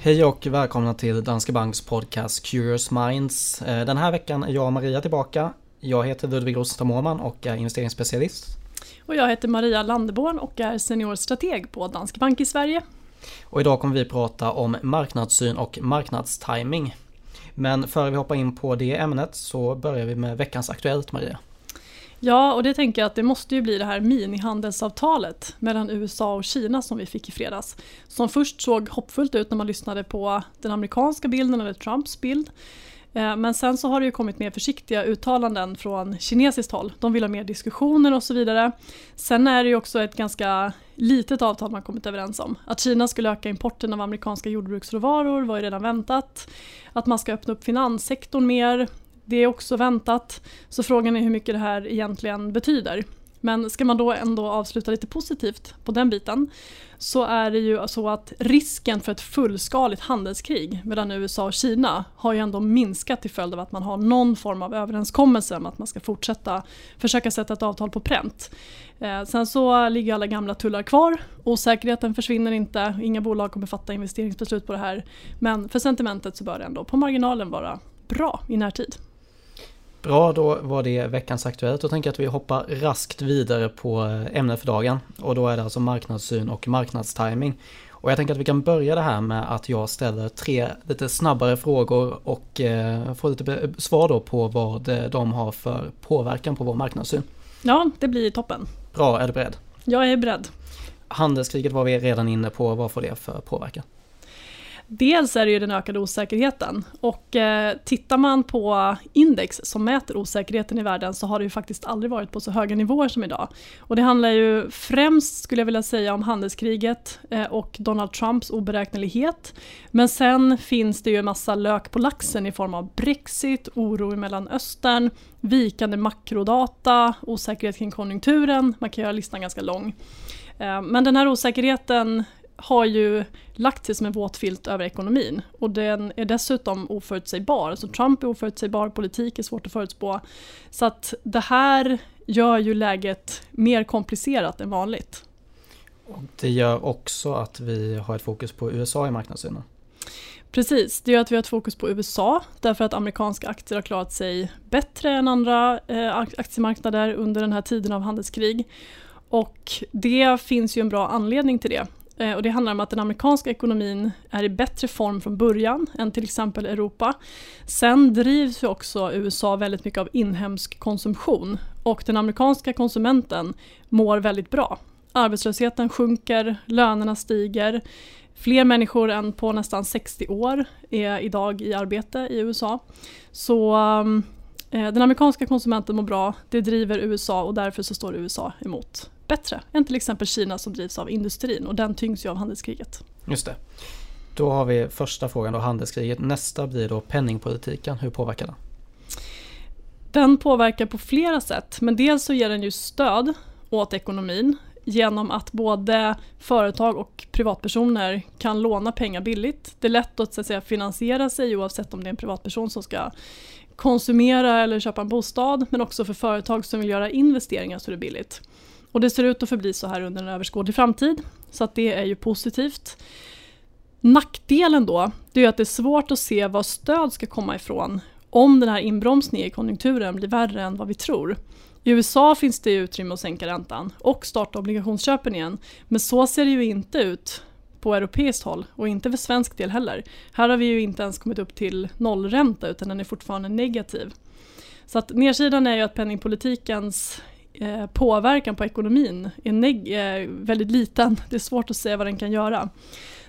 Hej och välkomna till Danske Banks podcast Curious Minds. Eh, den här veckan är jag och Maria tillbaka. Jag heter Ludvig Rosenström Åhman och är investeringsspecialist. Och jag heter Maria Landeborn och är seniorstrateg på Danske Bank i Sverige. Och idag kommer vi prata om marknadssyn och marknadstiming. Men före vi hoppar in på det ämnet så börjar vi med veckans Aktuellt Maria. Ja, och det tänker jag att det måste ju bli det här minihandelsavtalet mellan USA och Kina som vi fick i fredags. Som först såg hoppfullt ut när man lyssnade på den amerikanska bilden eller Trumps bild. Eh, men sen så har det ju kommit mer försiktiga uttalanden från kinesiskt håll. De vill ha mer diskussioner och så vidare. Sen är det ju också ett ganska litet avtal man kommit överens om. Att Kina skulle öka importen av amerikanska jordbruksråvaror var ju redan väntat. Att man ska öppna upp finanssektorn mer, det är också väntat. Så frågan är hur mycket det här egentligen betyder. Men ska man då ändå avsluta lite positivt på den biten så är det ju så att risken för ett fullskaligt handelskrig mellan USA och Kina har ju ändå minskat till följd av att man har någon form av överenskommelse om att man ska fortsätta försöka sätta ett avtal på pränt. Eh, sen så ligger alla gamla tullar kvar, osäkerheten försvinner inte, inga bolag kommer fatta investeringsbeslut på det här. Men för sentimentet så bör det ändå på marginalen vara bra i närtid. Bra, då var det veckans Aktuellt. Då tänker jag att vi hoppar raskt vidare på ämnet för dagen. Och då är det alltså marknadssyn och marknadstiming. Och jag tänker att vi kan börja det här med att jag ställer tre lite snabbare frågor och eh, får lite svar då på vad eh, de har för påverkan på vår marknadssyn. Ja, det blir toppen. Bra, är du beredd? Jag är beredd. Handelskriget var vi redan inne på, vad får det för påverkan? Dels är det ju den ökade osäkerheten och eh, tittar man på index som mäter osäkerheten i världen så har det ju faktiskt aldrig varit på så höga nivåer som idag. Och det handlar ju främst skulle jag vilja säga om handelskriget eh, och Donald Trumps oberäknelighet. Men sen finns det ju en massa lök på laxen i form av Brexit, oro i Mellanöstern, vikande makrodata, osäkerhet kring konjunkturen. Man kan göra listan ganska lång. Eh, men den här osäkerheten har ju lagt sig som en våt filt över ekonomin och den är dessutom oförutsägbar. Så Trump är oförutsägbar, politik är svårt att förutspå. Så att det här gör ju läget mer komplicerat än vanligt. Och det gör också att vi har ett fokus på USA i marknadssynen. Precis, det gör att vi har ett fokus på USA därför att amerikanska aktier har klarat sig bättre än andra eh, aktiemarknader under den här tiden av handelskrig. Och det finns ju en bra anledning till det. Eh, och det handlar om att den amerikanska ekonomin är i bättre form från början än till exempel Europa. Sen drivs ju också USA väldigt mycket av inhemsk konsumtion och den amerikanska konsumenten mår väldigt bra. Arbetslösheten sjunker, lönerna stiger, Fler människor än på nästan 60 år är idag i arbete i USA. Så ehm, eh, den amerikanska konsumenten mår bra, det driver USA och därför så står USA emot bättre än till exempel Kina som drivs av industrin och den tyngs ju av handelskriget. Just det. Då har vi första frågan då, handelskriget. Nästa blir då penningpolitiken. Hur påverkar den? Den påverkar på flera sätt, men dels så ger den ju stöd åt ekonomin genom att både företag och privatpersoner kan låna pengar billigt. Det är lätt att, så att säga, finansiera sig oavsett om det är en privatperson som ska konsumera eller köpa en bostad men också för företag som vill göra investeringar så är det billigt. Och det ser ut att förbli så här under en överskådlig framtid. Så att det är ju positivt. Nackdelen då, det är att det är svårt att se var stöd ska komma ifrån om den här inbromsningen i konjunkturen blir värre än vad vi tror. I USA finns det utrymme att sänka räntan och starta obligationsköpen igen. Men så ser det ju inte ut på europeiskt håll och inte för svensk del heller. Här har vi ju inte ens kommit upp till nollränta utan den är fortfarande negativ. Så att nedsidan är ju att penningpolitikens Eh, påverkan på ekonomin är neg- eh, väldigt liten. Det är svårt att säga vad den kan göra.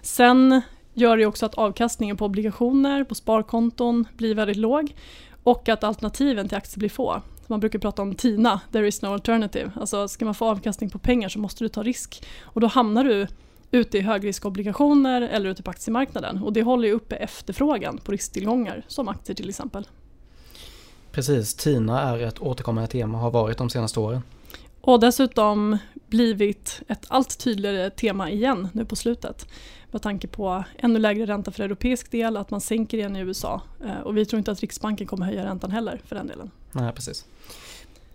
Sen gör det också att avkastningen på obligationer, på sparkonton blir väldigt låg och att alternativen till aktier blir få. Man brukar prata om TINA, there is no alternative. Alltså ska man få avkastning på pengar så måste du ta risk och då hamnar du ute i högriskobligationer eller ute på aktiemarknaden och det håller ju uppe efterfrågan på risktillgångar som aktier till exempel. Precis, TINA är ett återkommande tema och har varit de senaste åren. Och dessutom blivit ett allt tydligare tema igen nu på slutet. Med tanke på ännu lägre ränta för europeisk del, att man sänker igen i USA. Eh, och vi tror inte att Riksbanken kommer höja räntan heller för den delen. Nej, precis.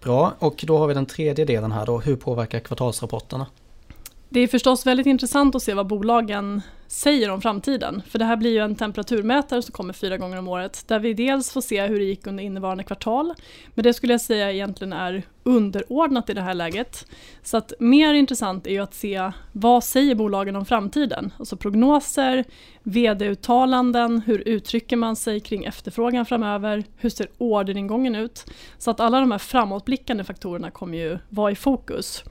Bra, och då har vi den tredje delen här då. Hur påverkar kvartalsrapporterna? Det är förstås väldigt intressant att se vad bolagen säger om framtiden. För det här blir ju en temperaturmätare som kommer fyra gånger om året där vi dels får se hur det gick under innevarande kvartal. Men det skulle jag säga egentligen är underordnat i det här läget. Så att mer intressant är ju att se vad säger bolagen om framtiden? Alltså prognoser, vd-uttalanden, hur uttrycker man sig kring efterfrågan framöver, hur ser orderingången ut? Så att alla de här framåtblickande faktorerna kommer ju vara i fokus.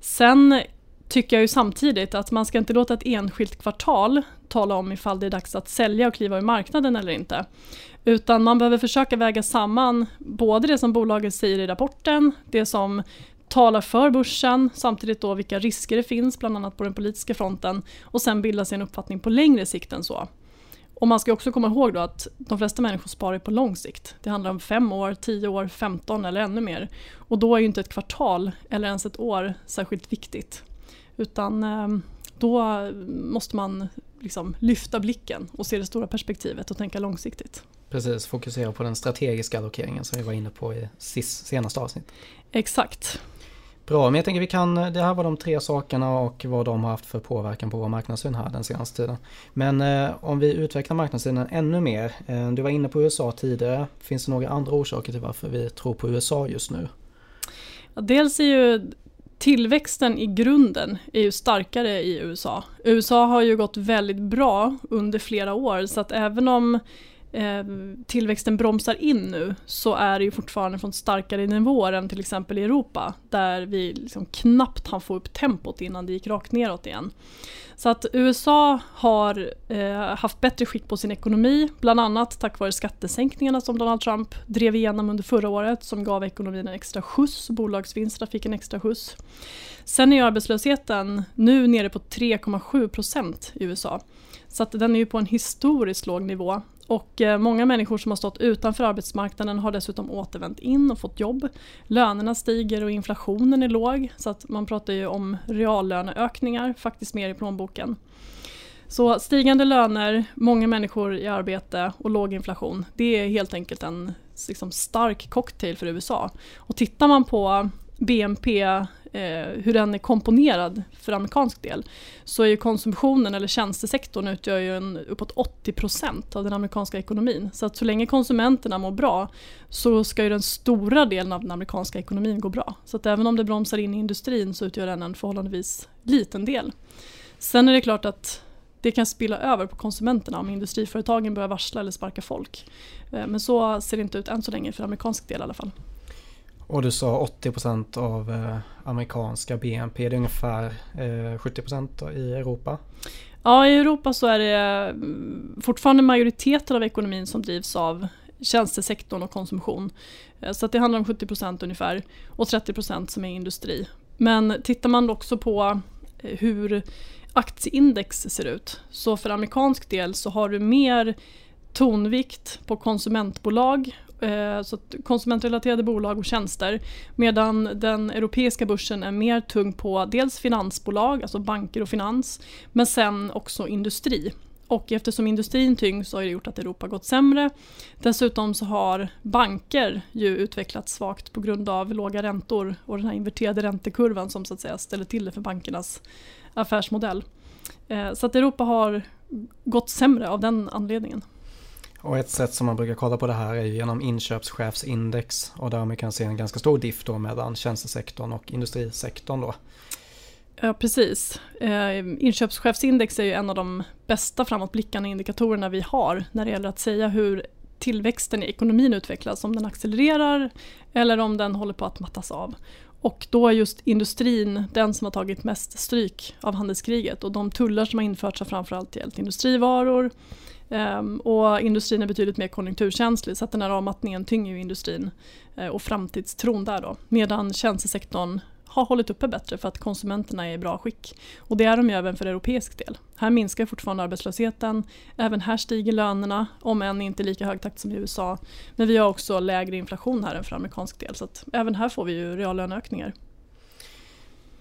Sen tycker jag ju samtidigt att man ska inte låta ett enskilt kvartal tala om ifall det är dags att sälja och kliva ur marknaden eller inte. Utan man behöver försöka väga samman både det som bolaget säger i rapporten, det som talar för börsen, samtidigt då vilka risker det finns, bland annat på den politiska fronten, och sen bilda sig en uppfattning på längre sikt än så. Och man ska också komma ihåg då att de flesta människor sparar på lång sikt. Det handlar om fem år, tio år, femton eller ännu mer. Och då är ju inte ett kvartal eller ens ett år särskilt viktigt. Utan ehm, då måste man liksom lyfta blicken och se det stora perspektivet och tänka långsiktigt. Precis, fokusera på den strategiska allokeringen som vi var inne på i senaste avsnitt. Exakt. Bra, men jag tänker vi kan, det här var de tre sakerna och vad de har haft för påverkan på vår marknadssyn här den senaste tiden. Men eh, om vi utvecklar marknadssynen ännu mer, eh, du var inne på USA tidigare, finns det några andra orsaker till varför vi tror på USA just nu? Dels är ju tillväxten i grunden är ju starkare i USA. USA har ju gått väldigt bra under flera år så att även om Ehm, tillväxten bromsar in nu så är det ju fortfarande från starkare nivåer än till exempel i Europa där vi liksom knappt hann få upp tempot innan det gick rakt neråt igen. Så att USA har eh, haft bättre skick på sin ekonomi, bland annat tack vare skattesänkningarna som Donald Trump drev igenom under förra året som gav ekonomin en extra skjuts, bolagsvinsterna fick en extra skjuts. Sen är arbetslösheten nu nere på 3,7 procent i USA. Så att den är ju på en historiskt låg nivå och eh, många människor som har stått utanför arbetsmarknaden har dessutom återvänt in och fått jobb. Lönerna stiger och inflationen är låg så att man pratar ju om reallöneökningar, faktiskt mer i plånboken. Så stigande löner, många människor i arbete och låg inflation, det är helt enkelt en liksom, stark cocktail för USA. Och tittar man på BNP, eh, hur den är komponerad för amerikansk del, så är ju konsumtionen eller tjänstesektorn utgör ju en, uppåt 80% av den amerikanska ekonomin. Så att så länge konsumenterna mår bra så ska ju den stora delen av den amerikanska ekonomin gå bra. Så att även om det bromsar in i industrin så utgör den en förhållandevis liten del. Sen är det klart att det kan spilla över på konsumenterna om industriföretagen börjar varsla eller sparka folk. Eh, men så ser det inte ut än så länge för amerikansk del i alla fall. Och du sa 80% av eh, amerikanska BNP, det är ungefär eh, 70% i Europa? Ja, i Europa så är det mm, fortfarande majoriteten av ekonomin som drivs av tjänstesektorn och konsumtion. Eh, så det handlar om 70% ungefär och 30% som är industri. Men tittar man också på eh, hur aktieindex ser ut så för amerikansk del så har du mer tonvikt på konsumentbolag Eh, så konsumentrelaterade bolag och tjänster. Medan den europeiska börsen är mer tung på dels finansbolag, alltså banker och finans, men sen också industri. Och eftersom industrin tyngs så har det gjort att Europa gått sämre. Dessutom så har banker ju utvecklats svagt på grund av låga räntor och den här inverterade räntekurvan som så att säga ställer till det för bankernas affärsmodell. Eh, så att Europa har gått sämre av den anledningen. Och ett sätt som man brukar kolla på det här är genom inköpschefsindex och där man kan se en ganska stor diff då mellan tjänstesektorn och industrisektorn då. Ja precis. Eh, inköpschefsindex är ju en av de bästa framåtblickande indikatorerna vi har när det gäller att säga hur tillväxten i ekonomin utvecklas, om den accelererar eller om den håller på att mattas av. Och då är just industrin den som har tagit mest stryk av handelskriget och de tullar som har införts har framförallt gällt industrivaror, Um, och industrin är betydligt mer konjunkturkänslig så att den här avmattningen tynger ju industrin uh, och framtidstron där då. Medan tjänstesektorn har hållit uppe bättre för att konsumenterna är i bra skick. Och det är de ju även för europeisk del. Här minskar fortfarande arbetslösheten, även här stiger lönerna, om än inte i lika hög takt som i USA. Men vi har också lägre inflation här än för amerikansk del så att även här får vi ju reallöneökningar.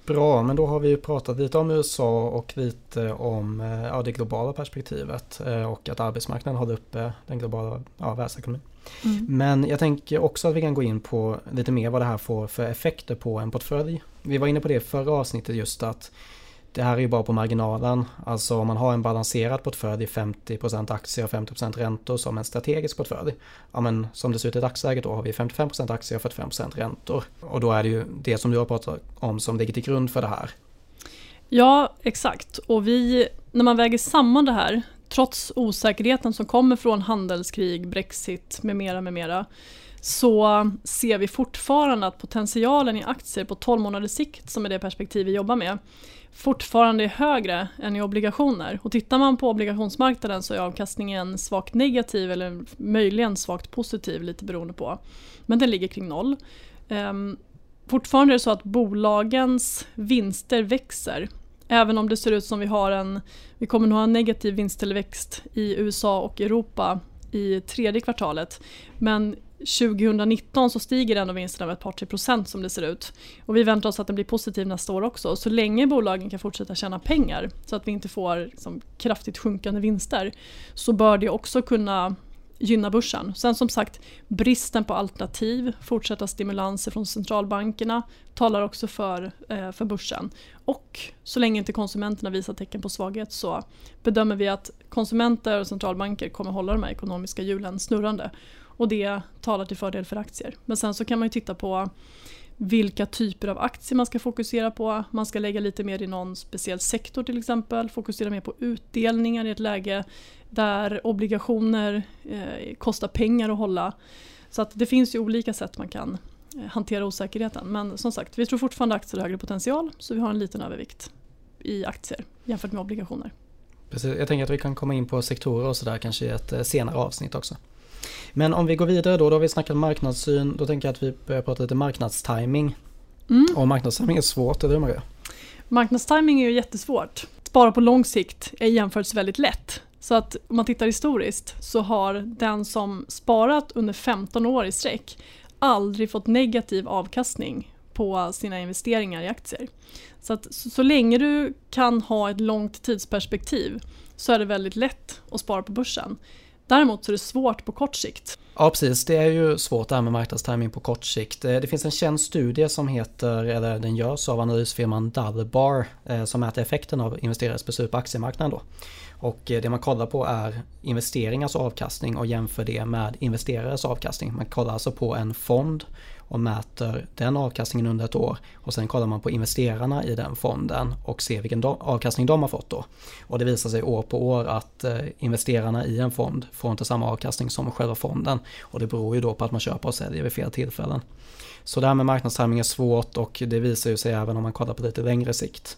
Bra, men då har vi ju pratat lite om USA och lite om eh, ja, det globala perspektivet eh, och att arbetsmarknaden håller uppe den globala ja, världsekonomin. Mm. Men jag tänker också att vi kan gå in på lite mer vad det här får för effekter på en portfölj. Vi var inne på det förra avsnittet just att det här är ju bara på marginalen. Alltså om man har en balanserad portfölj 50% aktier och 50% räntor som en strategisk portfölj. Ja men som det ser ut i dagsläget då har vi 55% aktier och 45% räntor. Och då är det ju det som du har pratat om som ligger till grund för det här. Ja, exakt. Och vi, när man väger samman det här, trots osäkerheten som kommer från handelskrig, Brexit med mera, med mera, så ser vi fortfarande att potentialen i aktier på 12 månaders sikt, som är det perspektiv vi jobbar med, fortfarande är högre än i obligationer. Och tittar man på obligationsmarknaden så är avkastningen svagt negativ eller möjligen svagt positiv, lite beroende på. Men den ligger kring noll. Ehm, fortfarande är det så att bolagens vinster växer. Även om det ser ut som vi har en, vi kommer nog ha en negativ vinsttillväxt i USA och Europa i tredje kvartalet. Men 2019 så stiger ändå vinsterna med ett par tre procent som det ser ut. Och vi väntar oss att den blir positiv nästa år också. Så länge bolagen kan fortsätta tjäna pengar så att vi inte får liksom, kraftigt sjunkande vinster så bör det också kunna gynna börsen. Sen som sagt, bristen på alternativ, fortsatta stimulanser från centralbankerna talar också för, eh, för börsen. Och så länge inte konsumenterna visar tecken på svaghet så bedömer vi att konsumenter och centralbanker kommer hålla de här ekonomiska hjulen snurrande. Och det talar till fördel för aktier. Men sen så kan man ju titta på vilka typer av aktier man ska fokusera på. Man ska lägga lite mer i någon speciell sektor till exempel. Fokusera mer på utdelningar i ett läge där obligationer eh, kostar pengar att hålla. Så att det finns ju olika sätt man kan eh, hantera osäkerheten. Men som sagt, vi tror fortfarande aktier har högre potential så vi har en liten övervikt i aktier jämfört med obligationer. Precis, jag tänker att vi kan komma in på sektorer och sådär kanske i ett eh, senare avsnitt också. Men om vi går vidare då, då har vi snackat marknadssyn. Då tänker jag att vi börjar prata lite marknadstiming. Mm. Och marknadstiming är svårt, eller hur Maria? Marknadstiming är ju jättesvårt. Spara på lång sikt är jämfört väldigt lätt. Så att om man tittar historiskt så har den som sparat under 15 år i sträck aldrig fått negativ avkastning på sina investeringar i aktier. Så att så, så länge du kan ha ett långt tidsperspektiv så är det väldigt lätt att spara på börsen. Däremot så är det svårt på kort sikt. Ja precis, det är ju svårt det här med marknadstiming på kort sikt. Eh, det finns en känd studie som heter, eller den görs av analysfirman Dalbar eh, som mäter effekten av investerares beslut på aktiemarknaden då. Och eh, det man kollar på är investeringars avkastning och jämför det med investerares avkastning. Man kollar alltså på en fond och mäter den avkastningen under ett år och sen kollar man på investerarna i den fonden och ser vilken avkastning de har fått då. Och det visar sig år på år att eh, investerarna i en fond får inte samma avkastning som själva fonden och det beror ju då på att man köper och säljer vid fel tillfällen. Så det här med marknadstiming är svårt och det visar ju sig även om man kollar på lite längre sikt.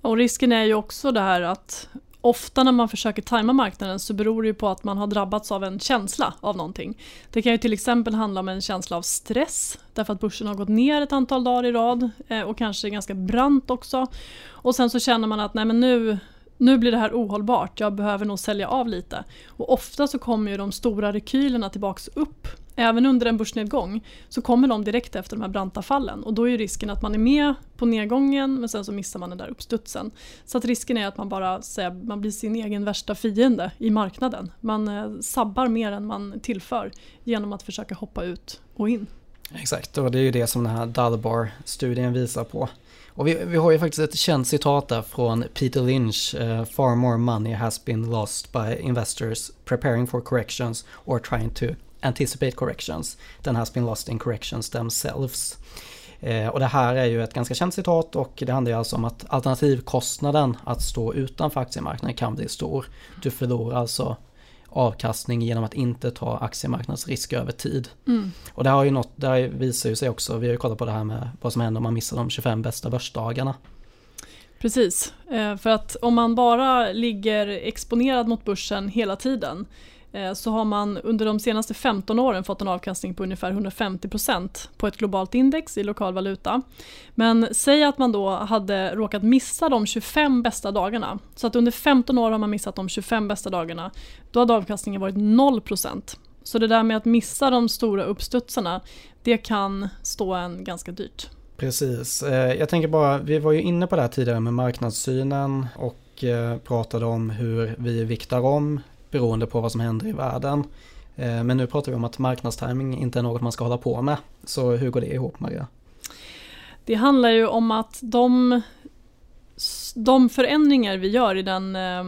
Och risken är ju också det här att ofta när man försöker tajma marknaden så beror det ju på att man har drabbats av en känsla av någonting. Det kan ju till exempel handla om en känsla av stress därför att börsen har gått ner ett antal dagar i rad eh, och kanske ganska brant också. Och sen så känner man att nej men nu, nu blir det här ohållbart, jag behöver nog sälja av lite. Och ofta så kommer ju de stora rekylerna tillbaks upp även under en börsnedgång så kommer de direkt efter de här branta fallen och då är risken att man är med på nedgången men sen så missar man den där uppstudsen. Så att risken är att man bara här, man blir sin egen värsta fiende i marknaden. Man eh, sabbar mer än man tillför genom att försöka hoppa ut och in. Exakt, och det är ju det som den här Dalbar-studien visar på. Och vi, vi har ju faktiskt ett känt citat där från Peter Lynch. Uh, Far more money has been lost by investors preparing for corrections or trying to anticipate corrections than has been lost in corrections themselves. Eh, och det här är ju ett ganska känt citat och det handlar ju alltså om att alternativkostnaden att stå utanför aktiemarknaden kan bli stor. Du förlorar alltså avkastning genom att inte ta aktiemarknadsrisk över tid. Mm. Och det har ju något, det här visar ju sig också, vi har ju kollat på det här med vad som händer om man missar de 25 bästa börsdagarna. Precis, eh, för att om man bara ligger exponerad mot börsen hela tiden Eh, så har man under de senaste 15 åren fått en avkastning på ungefär 150% på ett globalt index i lokal valuta. Men säg att man då hade råkat missa de 25 bästa dagarna. Så att under 15 år har man missat de 25 bästa dagarna. Då hade avkastningen varit 0%. Så det där med att missa de stora uppstudsarna, det kan stå en ganska dyrt. Precis. Eh, jag tänker bara, vi var ju inne på det här tidigare med marknadssynen och eh, pratade om hur vi viktar om beroende på vad som händer i världen. Eh, men nu pratar vi om att marknadstiming inte är något man ska hålla på med. Så hur går det ihop Maria? Det handlar ju om att de de förändringar vi gör i den eh,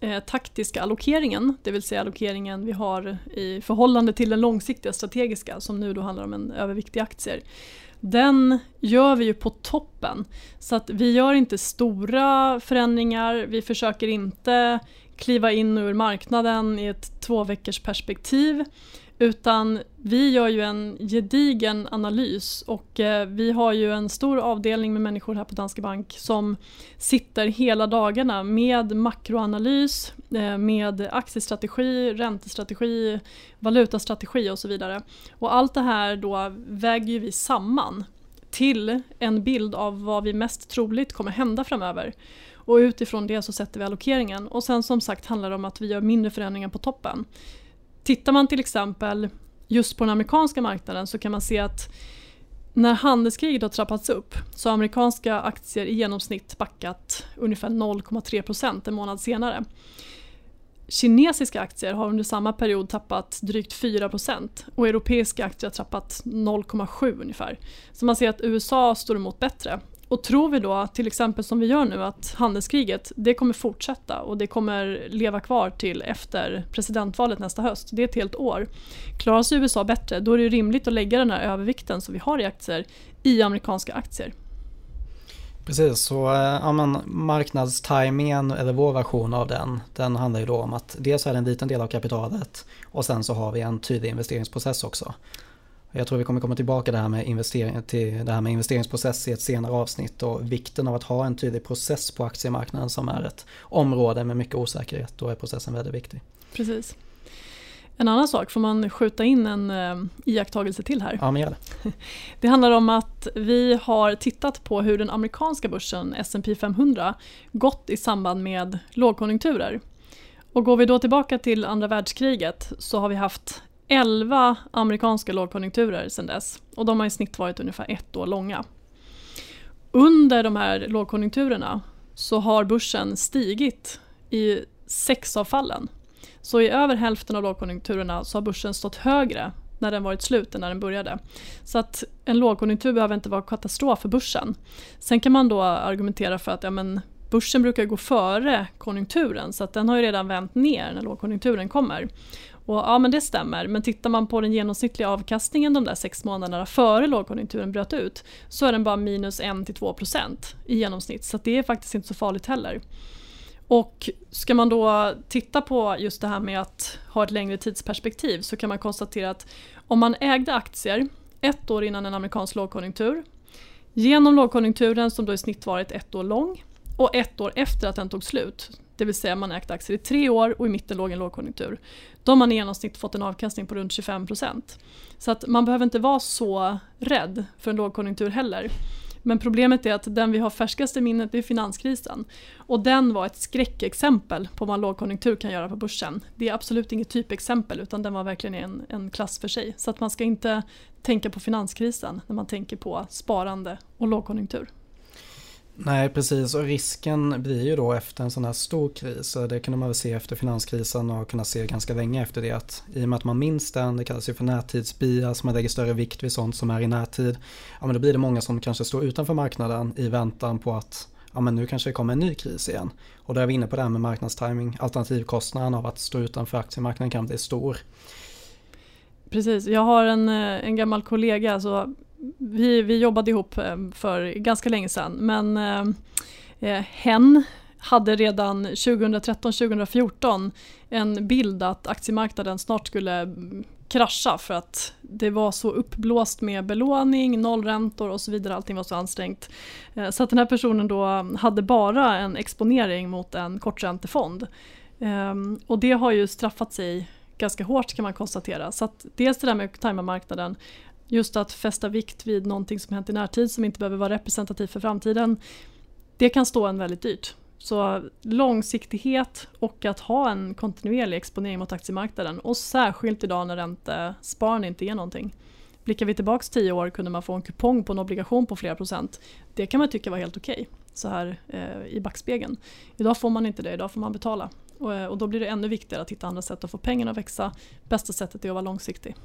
eh taktiska allokeringen, det vill säga allokeringen vi har i förhållande till den långsiktiga strategiska som nu då handlar om en överviktig aktier. Den gör vi ju på toppen. Så att vi gör inte stora förändringar, vi försöker inte kliva in ur marknaden i ett två veckors perspektiv. Utan vi gör ju en gedigen analys och eh, vi har ju en stor avdelning med människor här på Danske Bank som sitter hela dagarna med makroanalys, eh, med aktiestrategi, räntestrategi, valutastrategi och så vidare. Och allt det här då väger vi samman till en bild av vad vi mest troligt kommer hända framöver. Och utifrån det så sätter vi allokeringen. Och sen som sagt handlar det om att vi gör mindre förändringar på toppen. Tittar man till exempel just på den amerikanska marknaden så kan man se att när handelskriget har trappats upp så har amerikanska aktier i genomsnitt backat ungefär 0,3% en månad senare. Kinesiska aktier har under samma period tappat drygt 4% och europeiska aktier har tappat 0,7 ungefär. Så man ser att USA står emot bättre och tror vi då, till exempel som vi gör nu, att handelskriget det kommer fortsätta och det kommer leva kvar till efter presidentvalet nästa höst, det är ett helt år. Klarar sig USA bättre, då är det rimligt att lägga den här övervikten som vi har i aktier i amerikanska aktier. Precis, så eh, ja, men marknadstajmingen eller vår version av den, den handlar ju då om att dels är det en liten del av kapitalet och sen så har vi en tydlig investeringsprocess också. Jag tror vi kommer komma tillbaka det här med investering, till det här med investeringsprocess i ett senare avsnitt och vikten av att ha en tydlig process på aktiemarknaden som är ett område med mycket osäkerhet. Då är processen väldigt viktig. Precis. En annan sak, får man skjuta in en uh, iakttagelse till här? Ja, men gör det. det handlar om att vi har tittat på hur den amerikanska börsen S&P 500 gått i samband med lågkonjunkturer. Och går vi då tillbaka till andra världskriget så har vi haft 11 amerikanska lågkonjunkturer sedan dess och de har i snitt varit ungefär ett år långa. Under de här lågkonjunkturerna så har börsen stigit i sex av fallen. Så i över hälften av lågkonjunkturerna så har börsen stått högre när den varit slut än när den började. Så att en lågkonjunktur behöver inte vara katastrof för börsen. Sen kan man då argumentera för att ja, men börsen brukar gå före konjunkturen så att den har ju redan vänt ner när lågkonjunkturen kommer. Och ja men det stämmer, men tittar man på den genomsnittliga avkastningen de där sex månaderna före lågkonjunkturen bröt ut så är den bara minus 1-2% i genomsnitt så det är faktiskt inte så farligt heller. Och ska man då titta på just det här med att ha ett längre tidsperspektiv så kan man konstatera att om man ägde aktier ett år innan en amerikansk lågkonjunktur genom lågkonjunkturen som då i snitt varit ett år lång och ett år efter att den tog slut det vill säga man ägt aktier i tre år och i mitten låg en lågkonjunktur. Då har man i genomsnitt fått en avkastning på runt 25%. Så att man behöver inte vara så rädd för en lågkonjunktur heller. Men problemet är att den vi har färskast i minnet är finanskrisen. Och den var ett skräckexempel på vad en lågkonjunktur kan göra på börsen. Det är absolut inget typexempel utan den var verkligen en, en klass för sig. Så att man ska inte tänka på finanskrisen när man tänker på sparande och lågkonjunktur. Nej, precis. Och risken blir ju då efter en sån här stor kris, det kunde man väl se efter finanskrisen och kunna se ganska länge efter det, att i och med att man minns den, det kallas ju för närtidsbias, man lägger större vikt vid sånt som är i närtid, ja men då blir det många som kanske står utanför marknaden i väntan på att ja men nu kanske det kommer en ny kris igen. Och då är vi inne på det här med marknadstiming, alternativkostnaden av att stå utanför aktiemarknaden kan bli stor. Precis, jag har en, eh, en gammal kollega, så vi, vi jobbade ihop eh, för ganska länge sedan men eh, eh hen hade redan 2013-2014 en bild att aktiemarknaden snart skulle mm, krascha för att det var så uppblåst med belåning, nollräntor och så vidare, allting var så ansträngt. Eh, så att den här personen då hade bara en exponering mot en korträntefond. Ehm, och det har ju straffat sig ganska hårt kan man konstatera. Så att dels det där med tajma marknaden just att fästa vikt vid någonting som hänt i närtid som inte behöver vara representativt för framtiden. Det kan stå en väldigt dyrt. Så långsiktighet och att ha en kontinuerlig exponering mot aktiemarknaden och särskilt idag när räntesparande inte är någonting. Blickar vi tillbaks tio år kunde man få en kupong på en obligation på flera procent. Det kan man tycka var helt okej okay, så här eh, i backspegeln. Idag får man inte det, idag får man betala. Och, eh, och då blir det ännu viktigare att hitta andra sätt att få pengarna att växa. Bästa sättet är att vara långsiktig.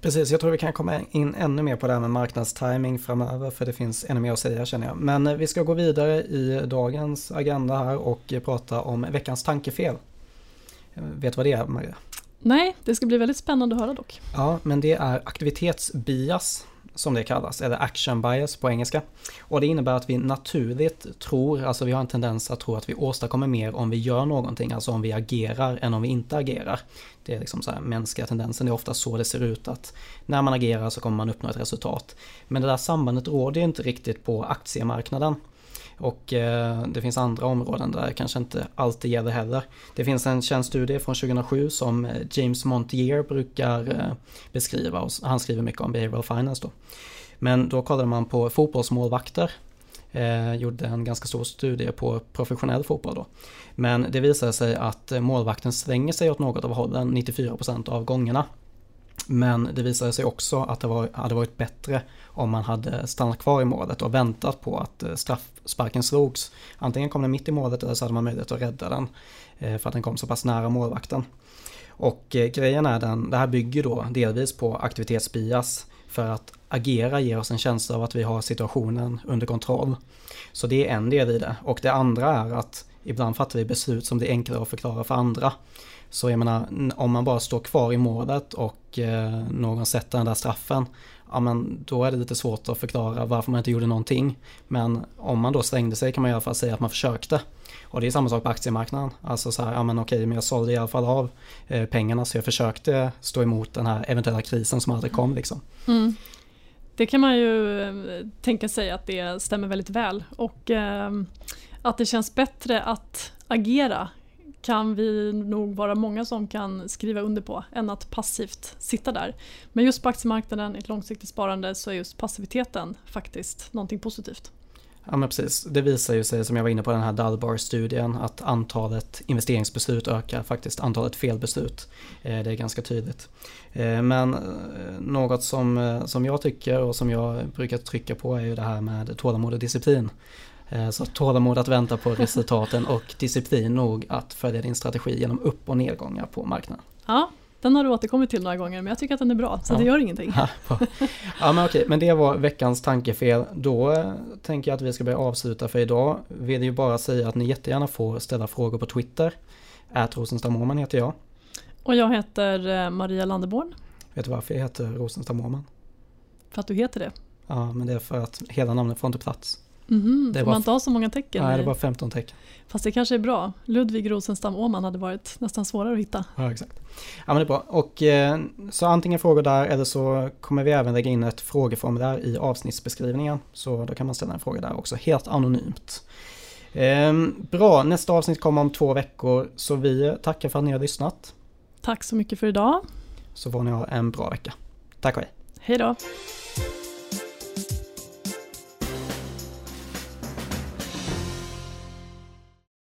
Precis, jag tror vi kan komma in ännu mer på det här med marknadstiming framöver för det finns ännu mer att säga känner jag. Men eh, vi ska gå vidare i dagens agenda här och prata om veckans tankefel. Eh, vet du vad det är Maria? Nej, det ska bli väldigt spännande att höra dock. Ja, men det är aktivitetsbias som det kallas, eller action bias på engelska. Och det innebär att vi naturligt tror, alltså vi har en tendens att tro att vi åstadkommer mer om vi gör någonting, alltså om vi agerar än om vi inte agerar. Det är liksom så här mänskliga tendensen, det är ofta så det ser ut att när man agerar så kommer man uppnå ett resultat. Men det där sambandet råder ju inte riktigt på aktiemarknaden. Och eh, det finns andra områden där det kanske inte alltid gäller heller. Det finns en känd studie från 2007 som eh, James Montier brukar eh, beskriva och han skriver mycket om behavioral finance då. Men då kollade man på fotbollsmålvakter eh, gjorde en ganska stor studie på professionell fotboll då. Men det visade sig att eh, målvakten svänger sig åt något av hållen 94% av gångerna. Men det visade sig också att det var, hade varit bättre om man hade stannat kvar i målet och väntat på att eh, straffsparken slogs. Antingen kom den mitt i målet eller så hade man möjlighet att rädda den eh, för att den kom så pass nära målvakten. Och eh, grejen är den, det här bygger då delvis på aktivitetsbias för att agera ger oss en känsla av att vi har situationen under kontroll. Så det är en del i det. Och det andra är att ibland fattar vi beslut som det är enklare att förklara för andra. Så jag menar, om man bara står kvar i målet och eh, någon sätter den där straffen, ja men då är det lite svårt att förklara varför man inte gjorde någonting. Men om man då stängde sig kan man i alla fall säga att man försökte. Och det är samma sak på aktiemarknaden. Alltså så här, ja men okej, men jag sålde i alla fall av eh, pengarna så jag försökte stå emot den här eventuella krisen som aldrig kom liksom. Mm. Det kan man ju eh, tänka sig att det stämmer väldigt väl och eh, att det känns bättre att agera kan vi nog vara många som kan skriva under på än att passivt sitta där. Men just på aktiemarknaden, i ett långsiktigt sparande, så är just passiviteten faktiskt någonting positivt. Ja men precis, det visar ju sig som jag var inne på den här Dalbar-studien att antalet investeringsbeslut ökar faktiskt antalet felbeslut. Eh, det är ganska tydligt. Eh, men eh, något som, som jag tycker och som jag brukar trycka på är ju det här med tålamod och disciplin. Eh, så tålamod att vänta på resultaten och disciplin nog att följa din strategi genom upp och nedgångar på marknaden. Ja, den har du återkommit till några gånger men jag tycker att den är bra så ja. det gör ingenting. Ja, men okej, men det var veckans tankefel. Då eh, tänker jag att vi ska börja avsluta för idag. Vill ju bara säga att ni jättegärna får ställa frågor på Twitter. Ät Rosenstam heter jag. Och jag heter eh, Maria Landeborn. Vet du varför jag heter Rosenstam För att du heter det? Ja, men det är för att hela namnet får inte plats. Mm, det får man inte ha så många tecken? Nej, det bara 15 tecken. Fast det kanske är bra. Ludvig Rosenstam Åman hade varit nästan svårare att hitta. Ja, exakt. Ja, men det är bra. Och, eh, så antingen frågor där eller så kommer vi även lägga in ett frågeformulär i avsnittsbeskrivningen. Så då kan man ställa en fråga där också, helt anonymt. Eh, bra, nästa avsnitt kommer om två veckor. Så vi tackar för att ni har lyssnat. Tack så mycket för idag. Så får ni ha en bra vecka. Tack och hej. Hej då.